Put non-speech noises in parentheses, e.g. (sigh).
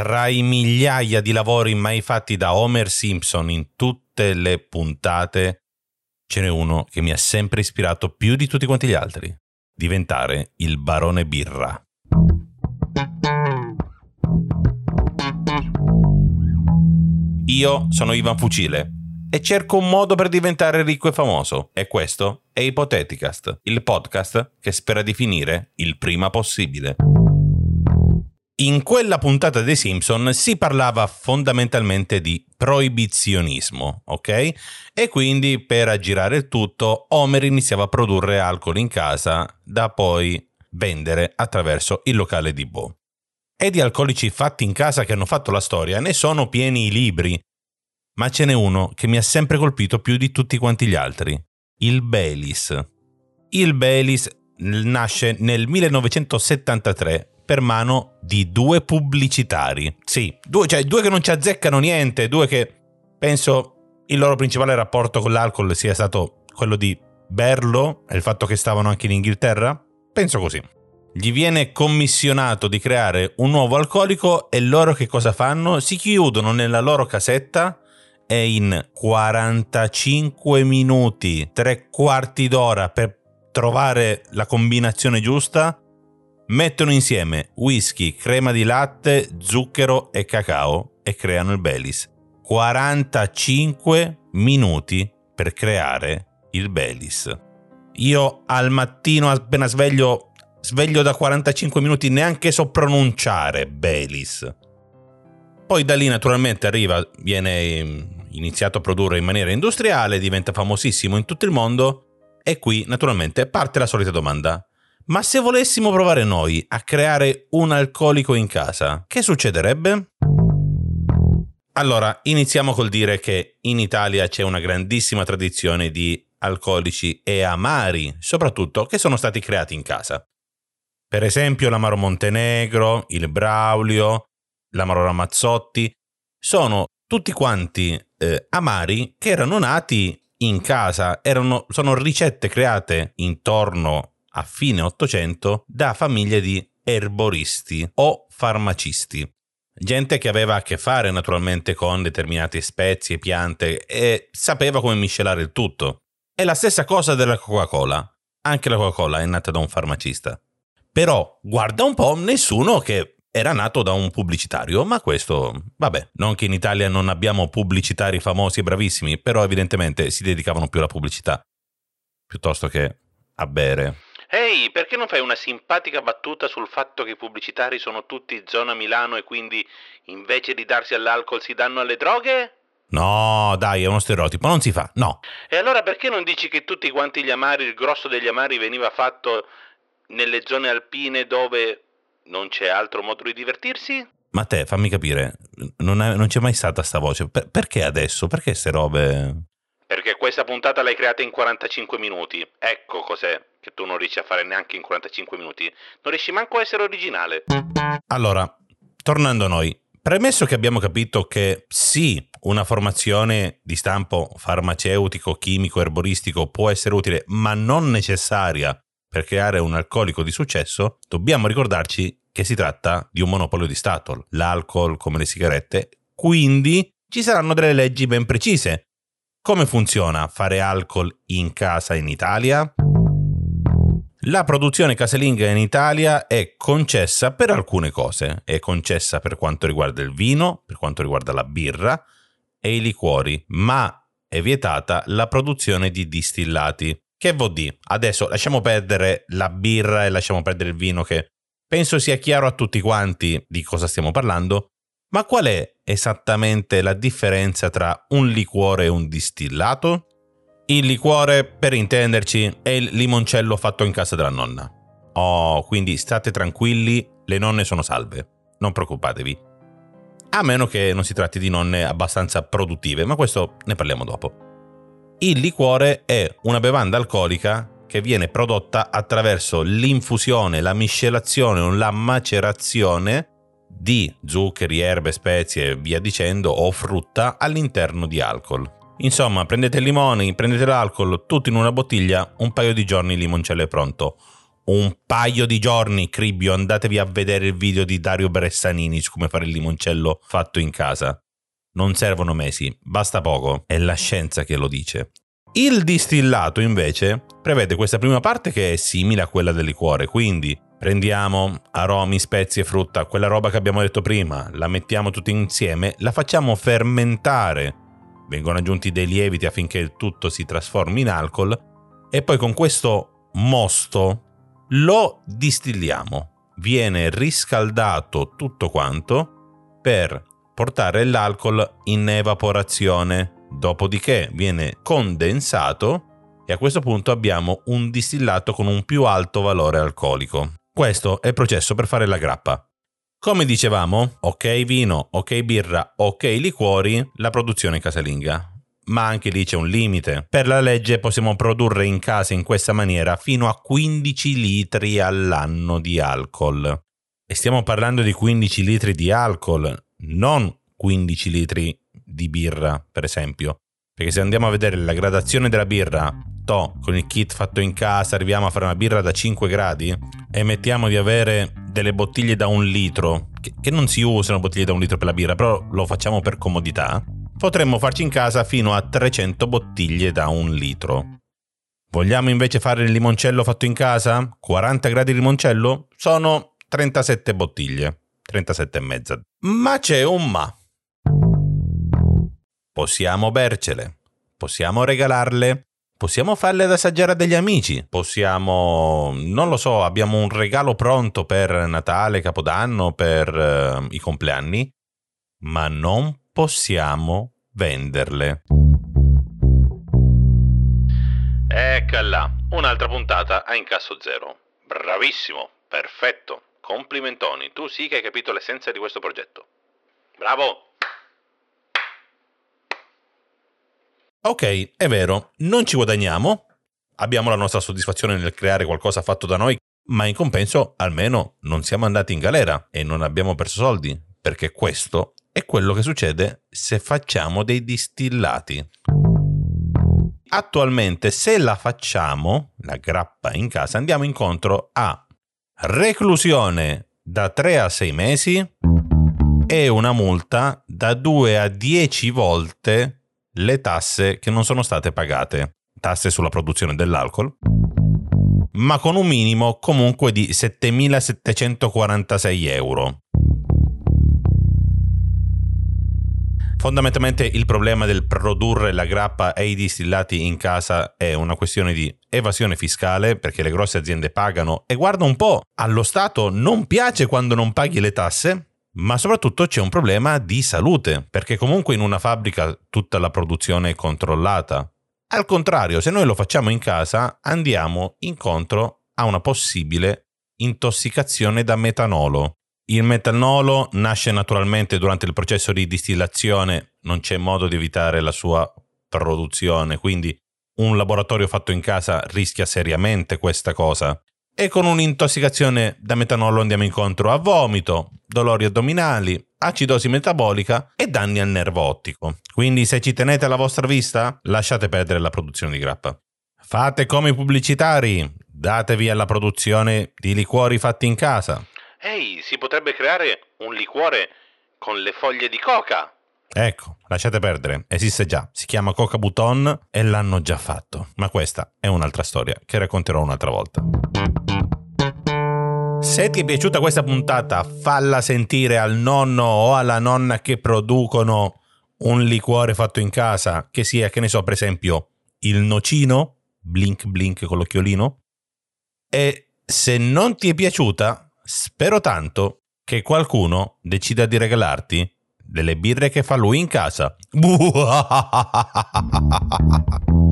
Tra i migliaia di lavori mai fatti da Homer Simpson in tutte le puntate, ce n'è uno che mi ha sempre ispirato più di tutti quanti gli altri. Diventare il barone birra. Io sono Ivan Fucile e cerco un modo per diventare ricco e famoso. E questo è Ipoteticast, il podcast che spera di finire il prima possibile. In quella puntata dei Simpson si parlava fondamentalmente di proibizionismo, ok? E quindi per aggirare il tutto, Homer iniziava a produrre alcol in casa da poi vendere attraverso il locale di Bo. E di alcolici fatti in casa che hanno fatto la storia ne sono pieni i libri, ma ce n'è uno che mi ha sempre colpito più di tutti quanti gli altri, il Baileys. Il Baileys nasce nel 1973 per mano di due pubblicitari. Sì, due, cioè due che non ci azzeccano niente, due che penso il loro principale rapporto con l'alcol sia stato quello di berlo e il fatto che stavano anche in Inghilterra. Penso così. Gli viene commissionato di creare un nuovo alcolico e loro che cosa fanno? Si chiudono nella loro casetta e in 45 minuti, tre quarti d'ora per trovare la combinazione giusta, Mettono insieme whisky, crema di latte, zucchero e cacao e creano il Baileys. 45 minuti per creare il Baileys. Io al mattino appena sveglio, sveglio da 45 minuti, neanche so pronunciare Baileys. Poi da lì naturalmente arriva, viene mm, iniziato a produrre in maniera industriale, diventa famosissimo in tutto il mondo e qui naturalmente parte la solita domanda. Ma se volessimo provare noi a creare un alcolico in casa, che succederebbe? Allora, iniziamo col dire che in Italia c'è una grandissima tradizione di alcolici e amari, soprattutto che sono stati creati in casa. Per esempio l'Amaro Montenegro, il Braulio, l'Amaro Ramazzotti, sono tutti quanti eh, amari che erano nati in casa, erano, sono ricette create intorno a fine Ottocento da famiglie di erboristi o farmacisti. Gente che aveva a che fare naturalmente con determinate spezie, piante e sapeva come miscelare il tutto. È la stessa cosa della Coca-Cola. Anche la Coca-Cola è nata da un farmacista. Però, guarda un po', nessuno che era nato da un pubblicitario, ma questo, vabbè, non che in Italia non abbiamo pubblicitari famosi e bravissimi, però evidentemente si dedicavano più alla pubblicità, piuttosto che a bere. Ehi, perché non fai una simpatica battuta sul fatto che i pubblicitari sono tutti zona Milano e quindi invece di darsi all'alcol si danno alle droghe? No, dai, è uno stereotipo, non si fa, no. E allora perché non dici che tutti quanti gli amari, il grosso degli amari veniva fatto nelle zone alpine dove non c'è altro modo di divertirsi? Ma te, fammi capire, non, è, non c'è mai stata sta voce, per, perché adesso? Perché queste robe... Perché questa puntata l'hai creata in 45 minuti, ecco cos'è che tu non riesci a fare neanche in 45 minuti. Non riesci manco a essere originale. Allora, tornando a noi, premesso che abbiamo capito che sì, una formazione di stampo farmaceutico, chimico, erboristico può essere utile, ma non necessaria per creare un alcolico di successo, dobbiamo ricordarci che si tratta di un monopolio di Stato, l'alcol come le sigarette, quindi ci saranno delle leggi ben precise. Come funziona fare alcol in casa in Italia? La produzione casalinga in Italia è concessa per alcune cose. È concessa per quanto riguarda il vino, per quanto riguarda la birra e i liquori, ma è vietata la produzione di distillati. Che vuol dire? Adesso lasciamo perdere la birra e lasciamo perdere il vino che penso sia chiaro a tutti quanti di cosa stiamo parlando, ma qual è esattamente la differenza tra un liquore e un distillato? Il liquore, per intenderci, è il limoncello fatto in casa della nonna. Oh, quindi state tranquilli, le nonne sono salve. Non preoccupatevi. A meno che non si tratti di nonne abbastanza produttive, ma questo ne parliamo dopo. Il liquore è una bevanda alcolica che viene prodotta attraverso l'infusione, la miscelazione o la macerazione di zuccheri, erbe, spezie e via dicendo o frutta all'interno di alcol. Insomma, prendete il limone, prendete l'alcol, tutto in una bottiglia, un paio di giorni il limoncello è pronto. un paio di giorni, Cribbio, andatevi a vedere il video di Dario Bressanini su come fare il limoncello fatto in casa. Non servono mesi, basta poco, è la scienza che lo dice. Il distillato invece prevede questa prima parte che è simile a quella del liquore, quindi prendiamo aromi, spezie, frutta, quella roba che abbiamo detto prima, la mettiamo tutti insieme, la facciamo fermentare, vengono aggiunti dei lieviti affinché il tutto si trasformi in alcol e poi con questo mosto lo distilliamo. Viene riscaldato tutto quanto per portare l'alcol in evaporazione, dopodiché viene condensato e a questo punto abbiamo un distillato con un più alto valore alcolico. Questo è il processo per fare la grappa. Come dicevamo, ok vino, ok birra, ok liquori, la produzione casalinga ma anche lì c'è un limite. Per la legge possiamo produrre in casa in questa maniera fino a 15 litri all'anno di alcol. E stiamo parlando di 15 litri di alcol, non 15 litri di birra, per esempio. Perché se andiamo a vedere la gradazione della birra, to, con il kit fatto in casa, arriviamo a fare una birra da 5 gradi e mettiamo di avere delle bottiglie da un litro, che, che non si usano bottiglie da un litro per la birra, però lo facciamo per comodità potremmo farci in casa fino a 300 bottiglie da un litro. Vogliamo invece fare il limoncello fatto in casa? 40 gradi di limoncello? Sono 37 bottiglie, 37 e mezza. Ma c'è un ma. Possiamo bercele, possiamo regalarle, possiamo farle ad assaggiare a degli amici, possiamo, non lo so, abbiamo un regalo pronto per Natale, Capodanno, per uh, i compleanni, ma non possiamo venderle. Eccola, un'altra puntata a incasso zero. Bravissimo, perfetto. Complimentoni, tu sì che hai capito l'essenza di questo progetto. Bravo! Ok, è vero, non ci guadagniamo, abbiamo la nostra soddisfazione nel creare qualcosa fatto da noi, ma in compenso almeno non siamo andati in galera e non abbiamo perso soldi, perché questo è quello che succede se facciamo dei distillati. Attualmente se la facciamo, la grappa in casa, andiamo incontro a reclusione da 3 a 6 mesi e una multa da 2 a 10 volte le tasse che non sono state pagate. Tasse sulla produzione dell'alcol, ma con un minimo comunque di 7.746 euro. Fondamentalmente il problema del produrre la grappa e i distillati in casa è una questione di evasione fiscale perché le grosse aziende pagano e guarda un po', allo Stato non piace quando non paghi le tasse, ma soprattutto c'è un problema di salute perché comunque in una fabbrica tutta la produzione è controllata. Al contrario, se noi lo facciamo in casa andiamo incontro a una possibile intossicazione da metanolo. Il metanolo nasce naturalmente durante il processo di distillazione, non c'è modo di evitare la sua produzione, quindi un laboratorio fatto in casa rischia seriamente questa cosa. E con un'intossicazione da metanolo andiamo incontro a vomito, dolori addominali, acidosi metabolica e danni al nervo ottico. Quindi se ci tenete alla vostra vista, lasciate perdere la produzione di grappa. Fate come i pubblicitari, datevi alla produzione di liquori fatti in casa. Ehi, si potrebbe creare un liquore con le foglie di coca. Ecco, lasciate perdere, esiste già, si chiama Coca Bouton e l'hanno già fatto. Ma questa è un'altra storia che racconterò un'altra volta. Se ti è piaciuta questa puntata, falla sentire al nonno o alla nonna che producono un liquore fatto in casa, che sia, che ne so, per esempio, il nocino, blink blink con l'occhiolino. E se non ti è piaciuta, Spero tanto che qualcuno decida di regalarti delle birre che fa lui in casa. (laughs)